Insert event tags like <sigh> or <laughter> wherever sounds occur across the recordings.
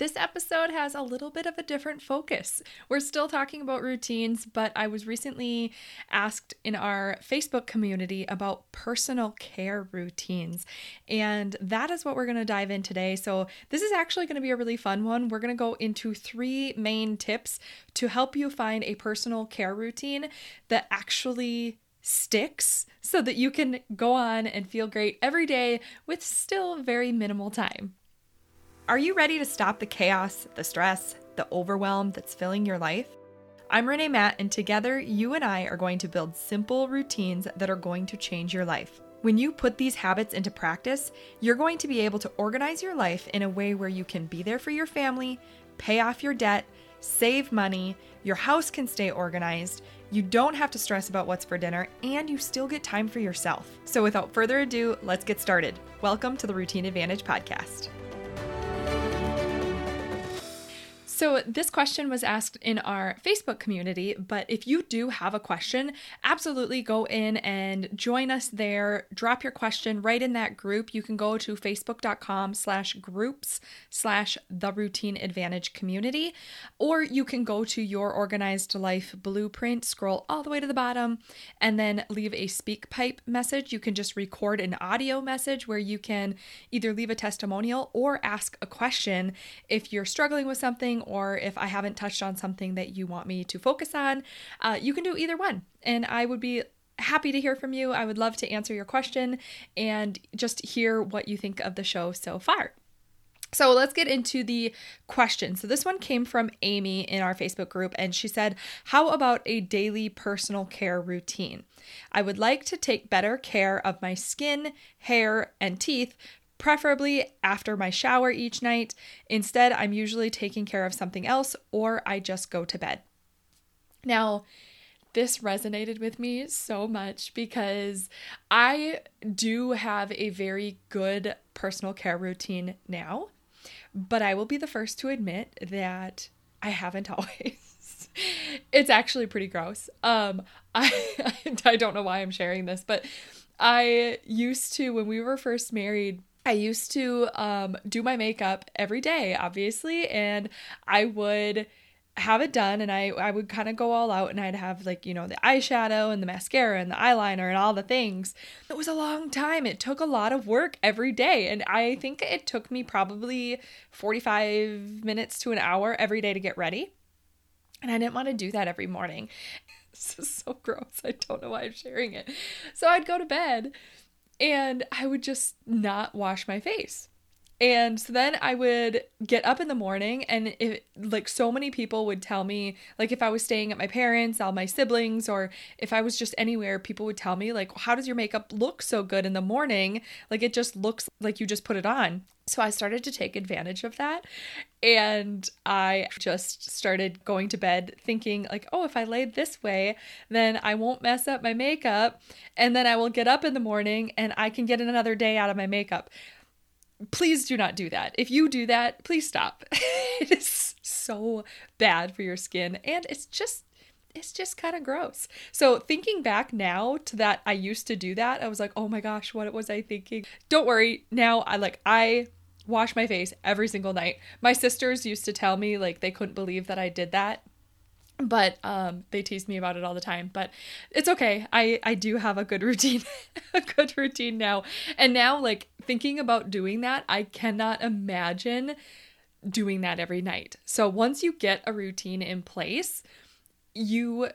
This episode has a little bit of a different focus. We're still talking about routines, but I was recently asked in our Facebook community about personal care routines. And that is what we're going to dive in today. So, this is actually going to be a really fun one. We're going to go into three main tips to help you find a personal care routine that actually sticks so that you can go on and feel great every day with still very minimal time. Are you ready to stop the chaos, the stress, the overwhelm that's filling your life? I'm Renae Matt, and together you and I are going to build simple routines that are going to change your life. When you put these habits into practice, you're going to be able to organize your life in a way where you can be there for your family, pay off your debt, save money, your house can stay organized, you don't have to stress about what's for dinner, and you still get time for yourself. So, without further ado, let's get started. Welcome to the Routine Advantage Podcast. So, this question was asked in our Facebook community, but if you do have a question, absolutely go in and join us there. Drop your question right in that group. You can go to facebook.com slash groups slash the routine advantage community, or you can go to your organized life blueprint, scroll all the way to the bottom, and then leave a SpeakPipe message. You can just record an audio message where you can either leave a testimonial or ask a question if you're struggling with something or if I haven't touched on something that you want me to focus on, uh, you can do either one. And I would be happy to hear from you. I would love to answer your question and just hear what you think of the show so far. So let's get into the question. So this one came from Amy in our Facebook group, and she said, How about a daily personal care routine? I would like to take better care of my skin, hair, and teeth preferably after my shower each night. Instead, I'm usually taking care of something else or I just go to bed. Now, this resonated with me so much because I do have a very good personal care routine now, but I will be the first to admit that I haven't <laughs> always. it's actually pretty gross. Um <laughs> I I don't know why I'm sharing this, but I used to when we were first married I used to um, do my makeup every day, obviously, and I would have it done and I, I would kind of go all out and I'd have like, you know, the eyeshadow and the mascara and the eyeliner and all the things. It was a long time. It took a lot of work every day. And I think it took me probably 45 minutes to an hour every day to get ready. And I didn't want to do that every morning. <laughs> This is so gross. I don't know why I'm sharing it. So I'd go to bed and I would just not wash my face. And so then I would get up in the morning, and if like so many people would tell me, like if I was staying at my parents', all my siblings, or if I was just anywhere, people would tell me, like, how does your makeup look so good in the morning? Like it just looks like you just put it on. So I started to take advantage of that. And I just started going to bed thinking, like, oh, if I lay this way, then I won't mess up my makeup. And then I will get up in the morning and I can get another day out of my makeup. Please do not do that. If you do that, please stop. <laughs> it is so bad for your skin. And it's just it's just kind of gross. So thinking back now to that I used to do that, I was like, "Oh my gosh, what was I thinking?" Don't worry. Now I like I wash my face every single night. My sisters used to tell me like they couldn't believe that I did that. But um they tease me about it all the time, but it's okay. I I do have a good <laughs> routine. a good routine now. And now like thinking about doing that, I cannot imagine doing that every night. So once you get a routine in place, you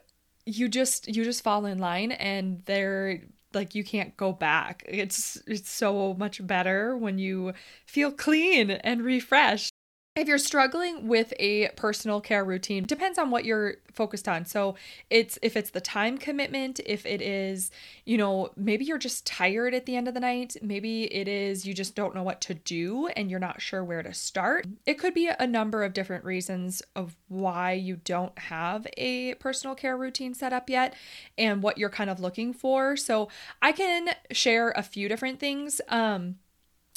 you just you just fall in line and there like you can't go back. It's it's so much better when you feel clean and refreshed. If you're struggling with a personal care routine, depends on what you're focused on. So, it's if it's the time commitment, if it is, you know, maybe you're just tired at the end of the night, maybe it is you just don't know what to do and you're not sure where to start. It could be a number of different reasons of why you don't have a personal care routine set up yet and what you're kind of looking for. So, I can share a few different things. Um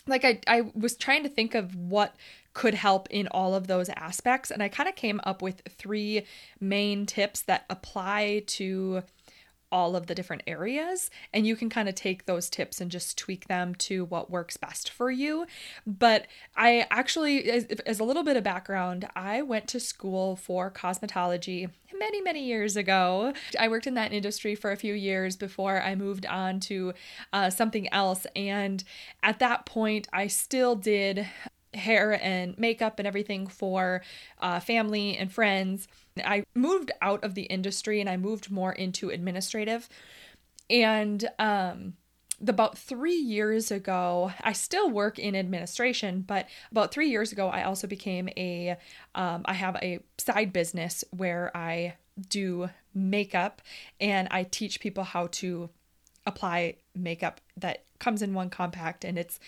like I, I was trying to think of what could help in all of those aspects. And I kind of came up with three main tips that apply to all of the different areas and you can kind of take those tips and just tweak them to what works best for you. But i actually as, as, a little bit of background i went to school for cosmetology many many years ago. I worked in that industry for a few years before i moved on to uh, something else and at that point i still did hair and makeup and everything for uh, family and friends I moved out of the industry and I moved more into administrative. And um, about three years ago, I still work in administration, but about three years ago, I also became a. Um, I have a side business where I do makeup and I teach people how to apply makeup that comes in one compact and it's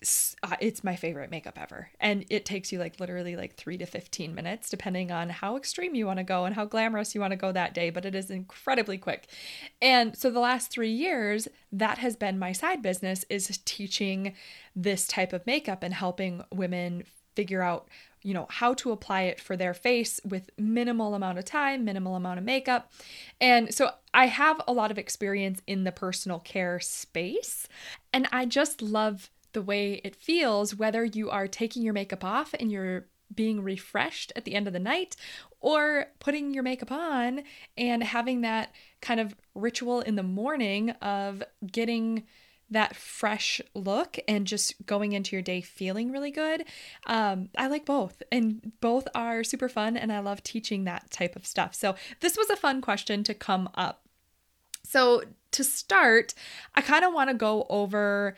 Uh, it's my favorite makeup ever. And it takes you like literally like three to 15 minutes, depending on how extreme you want to go and how glamorous you want to go that day, but it is incredibly quick. And so the last three years, that has been my side business is teaching this type of makeup and helping women figure out you know how to apply it for their face with minimal amount of time minimal amount of makeup and so i have a lot of experience in the personal care space and i just love the way it feels, whether you are taking your makeup off and you're being refreshed at the end of the night or putting your makeup on and having that kind of ritual in the morning of getting that fresh look and just going into your day feeling really good. Um, I like both, and both are super fun, and I love teaching that type of stuff. So, this was a fun question to come up. So, to start, I kind of want to go over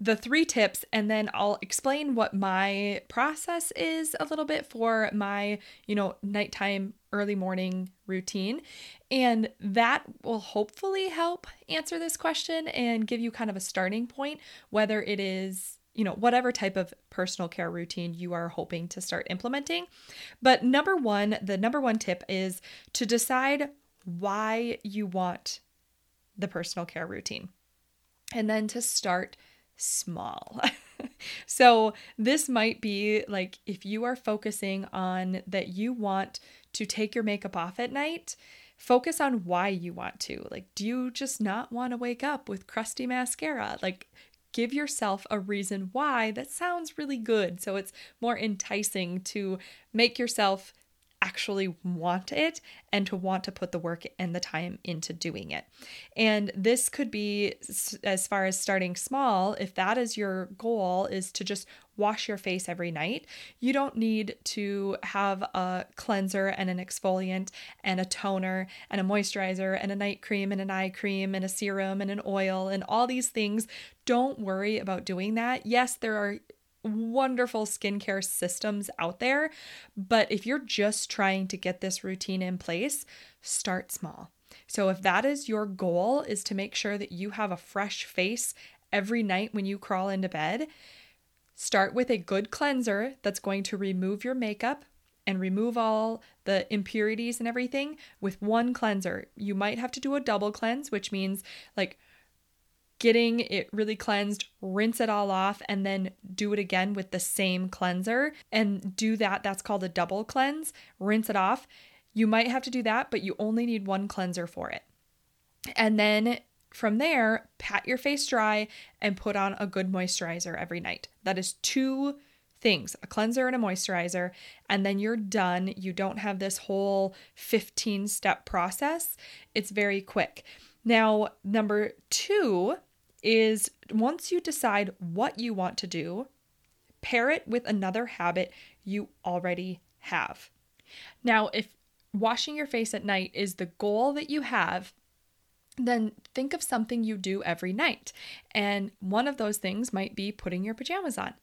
the three tips and then I'll explain what my process is a little bit for my, you know, nighttime early morning routine. And that will hopefully help answer this question and give you kind of a starting point whether it is you know, whatever type of personal care routine you are hoping to start implementing. But number one, the number one tip is to decide why you want the personal care routine. And then to start small. <laughs> so, this might be like if you are focusing on that you want to take your makeup off at night, focus on why you want to. Like, do you just not want to wake up with crusty mascara? Like, give yourself a reason why that sounds really good. So, it's more enticing to make yourself actually want it and to want to put the work and the time into doing it. And this could be as far as starting small, if that is your goal is to just wash your face every night. You don't need to have a cleanser and an exfoliant and a toner and a moisturizer and a night cream and an eye cream and a serum and an oil and all these things. Don't worry about doing that. Yes, there are wonderful skincare systems out there. But if you're just trying to get this routine in place, start small. So if that is your goal is to make sure that you have a fresh face every night when you crawl into bed, start with a good cleanser that's going to remove your makeup and remove all the impurities and everything with one cleanser. You might have to do a double cleanse, which means like getting it really cleansed, rinse it all off, and then do it again with the same cleanser and do that. That's called a double cleanse. Rinse it off. You might have to do that, but you only need one cleanser for it. And then from there, pat your face dry and put on a good moisturizer every night. That is two things a cleanser and a moisturizer, and then you're done. You don't have this whole 15 step process, it's very quick. Now, number two is once you decide what you want to do, pair it with another habit you already have. Now, if washing your face at night is the goal that you have, then think of something you do every night. And one of those things might be putting your pajamas on.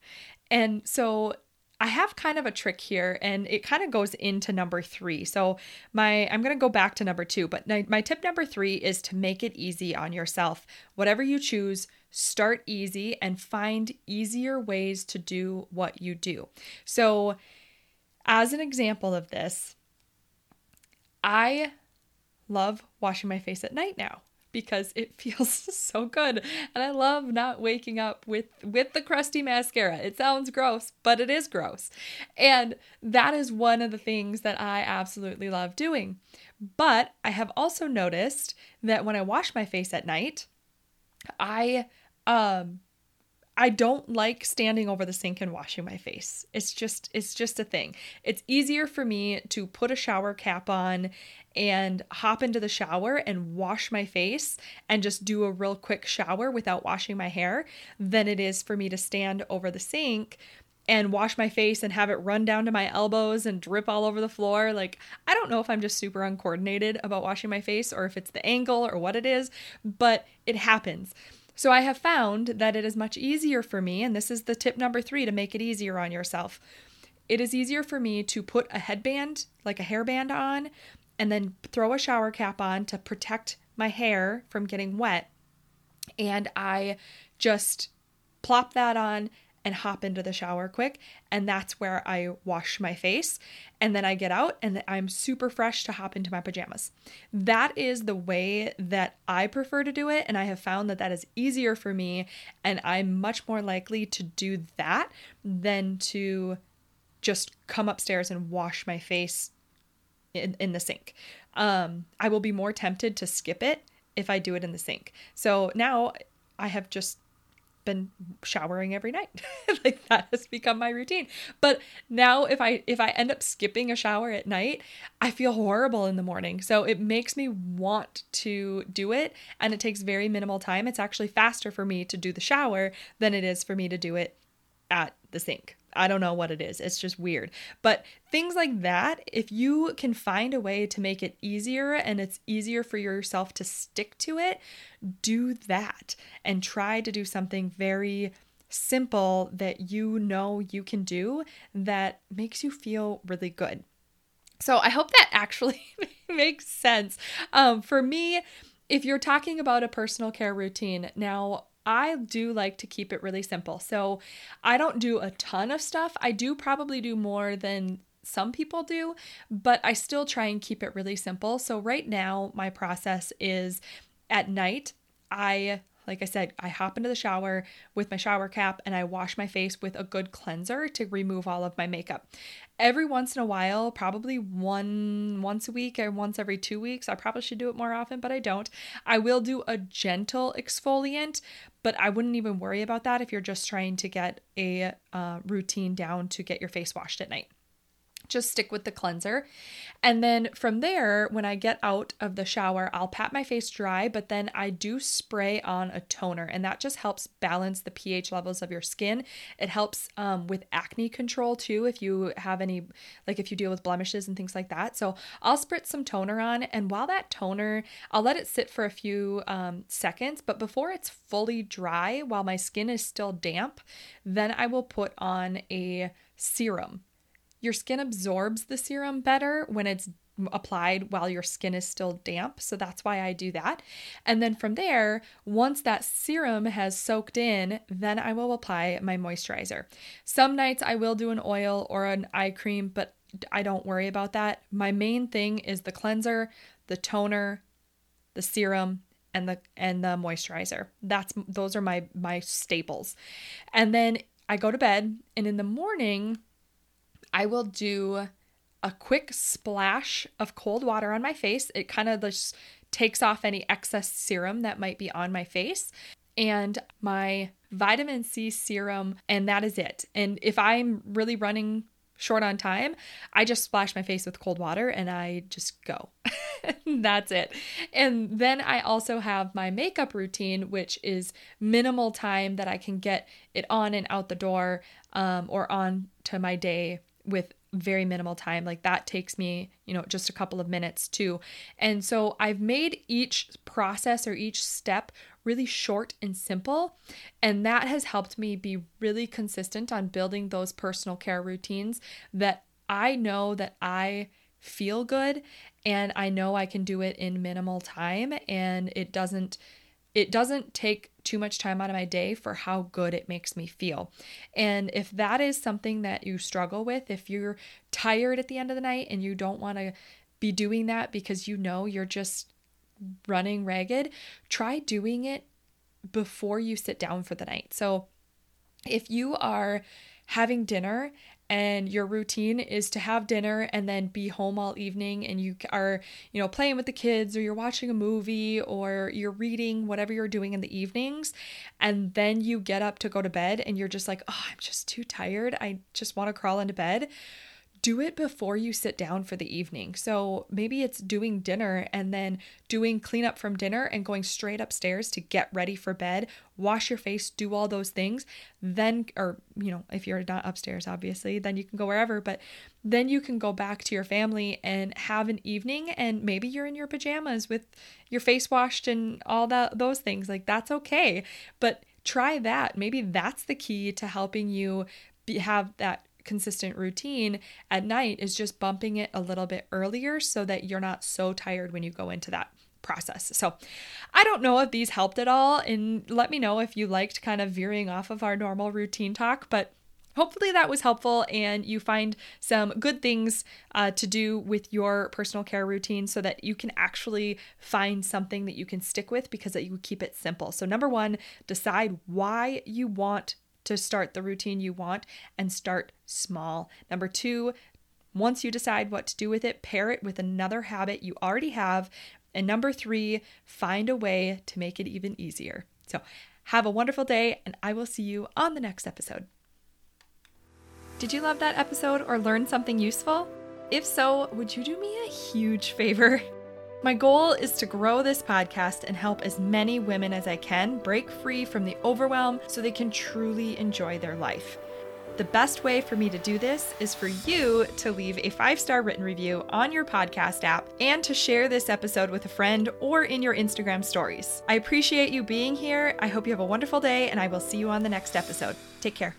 And so I have kind of a trick here and it kind of goes into number 3. So my I'm going to go back to number 2, but my tip number 3 is to make it easy on yourself. Whatever you choose, start easy and find easier ways to do what you do. So as an example of this, I love washing my face at night now because it <laughs> feels so good. And I love not waking up with with the crusty mascara. It sounds gross, but it is gross. And that is one of the things that I absolutely love doing. But I have also noticed that when I wash my face at night, I um I don't like standing over the sink and washing my face. It's just it's just a thing. It's easier for me to put a shower cap on and hop into the shower and wash my face and just do a real quick shower without washing my hair than it is for me to stand over the sink and wash my face and have it run down to my elbows and drip all over the floor. Like, I don't know if I'm just super uncoordinated about washing my face or if it's the angle or what it is, but it happens. So I have found that it is much easier for me, and this is the tip number three to make it easier on yourself. It is easier for me to put a headband, like a hairband, on, and then throw a shower cap on to protect my hair from getting wet. And I just plop that on and hop into the shower quick. And that's where I wash my face. And then I get out and I'm super fresh to hop into my pajamas. That is the way that I prefer to do it. And I have found that that is easier for me. And I'm much more likely to do that than to just come upstairs and wash my face in, in the sink. Um, I will be more tempted to skip it if I do it in the sink. So now I have just been showering every night. <laughs> like that has become my routine. But now if I if I end up skipping a shower at night, I feel horrible in the morning. So it makes me want to do it and it takes very minimal time. It's actually faster for me to do the shower than it is for me to do it at the sink. I don't know what it is. It's just weird. But things like that, if you can find a way to make it easier and it's easier for yourself to stick to it, do that and try to do something very simple that you know you can do that makes you feel really good. So I hope that actually <laughs> makes sense. Um, for me, if you're talking about a personal care routine, now I do like to keep it really simple. So I don't do a ton of stuff. I do probably do more than some people do, but I still try and keep it really simple. So right now, my process is at night, I like I said, I hop into the shower with my shower cap and I wash my face with a good cleanser to remove all of my makeup. Every once in a while, probably one once a week or once every 2 weeks, I probably should do it more often, but I don't. I will do a gentle exfoliant, but I wouldn't even worry about that if you're just trying to get a uh, routine down to get your face washed at night just stick with the cleanser. And then from there, when I get out of the shower, I'll pat my face dry, but then I do spray on a toner, and that just helps balance the pH levels of your skin. It helps um, with acne control too, if you have any, like if you deal with blemishes and things like that. So I'll spritz some toner on, and while that toner, I'll let it sit for a few um, seconds, but before it's fully dry, while my skin is still damp, then I will put on a serum your skin absorbs the serum better when it's applied while your skin is still damp. So that's why I do that. And then from there, once that serum has soaked in, then I will apply my moisturizer. Some nights I will do an oil or an eye cream, but I don't worry about that. My main thing is the cleanser, the toner, the serum, and the and the moisturizer. That's those are my my staples. And then I go to bed and in the morning I will do a quick splash of cold water on my face. It kind of just takes off any excess serum that might be on my face. And my vitamin C serum, and that is it. And if I'm really running short on time, I just splash my face with cold water and I just go. <laughs> That's it. And then I also have my makeup routine, which is minimal time that I can get it on and out the door um, or on to my day with very minimal time. Like that takes me, you know, just a couple of minutes too. And so I've made each process or each step really short and simple. And that has helped me be really consistent on building those personal care routines that I know that I feel good and I know I can do it in minimal time and it doesn't it doesn't take too much time out of my day for how good it makes me feel. And if that is something that you struggle with, if you're tired at the end of the night and you don't want to be doing that because you know you're just running ragged, try doing it before you sit down for the night. So if you are having dinner and your routine is to have dinner and then be home all evening and you are, you know, playing with the kids or you're watching a movie or you're reading whatever you're doing in the evenings and then you get up to go to bed and you're just like, "Oh, I'm just too tired. I just want to crawl into bed." Do it before you sit down for the evening. So maybe it's doing dinner and then doing cleanup from dinner and going straight upstairs to get ready for bed, wash your face, do all those things. Then, or, you know, if you're not upstairs, obviously, then you can go wherever, but then you can go back to your family and have an evening and maybe you're in your pajamas with your face washed and all that, those things. Like that's okay. But try that. Maybe that's the key to helping you have that consistent routine at night is just bumping it a little bit earlier so that you're not so tired when you go into that process. So, I don't know if these helped at all and let me know if you liked kind of veering off of our normal routine talk, but hopefully that was helpful and you find some good things uh, to do with your personal care routine so that you can actually find something that you can stick with because that you keep it simple. So, number one, decide why you want to start the routine you want and start small. Number two, once you decide what to do with it, pair it with another habit you already have. And number three, find a way to make it even easier. So, have a wonderful day, and I will see you on the next episode. Did you love that episode or learn something useful? If so, would you do me a huge favor? <laughs> My goal is to grow this podcast and help as many women as I can break free from the overwhelm so they can truly enjoy their life. The best way for me to do this is for you to leave a five star written review on your podcast app and to share this episode with a friend or in your Instagram stories. I appreciate you being here. I hope you have a wonderful day, and I will see you on the next episode. Take care.